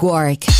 Balearic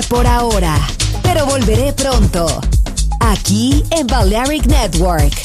Por ahora, pero volveré pronto. Aquí en Balearic Network.